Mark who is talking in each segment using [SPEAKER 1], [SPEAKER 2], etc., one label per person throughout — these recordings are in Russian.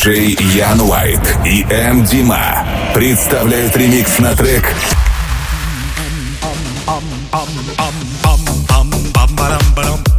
[SPEAKER 1] Диджей Ян Уайт и М. Дима представляют ремикс на трек
[SPEAKER 2] Bam,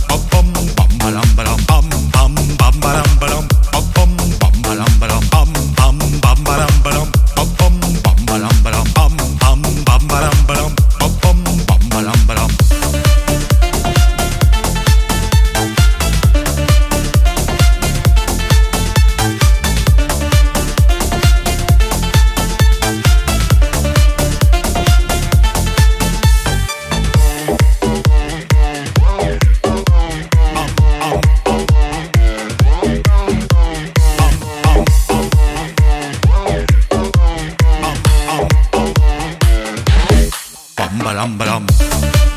[SPEAKER 2] badam badam.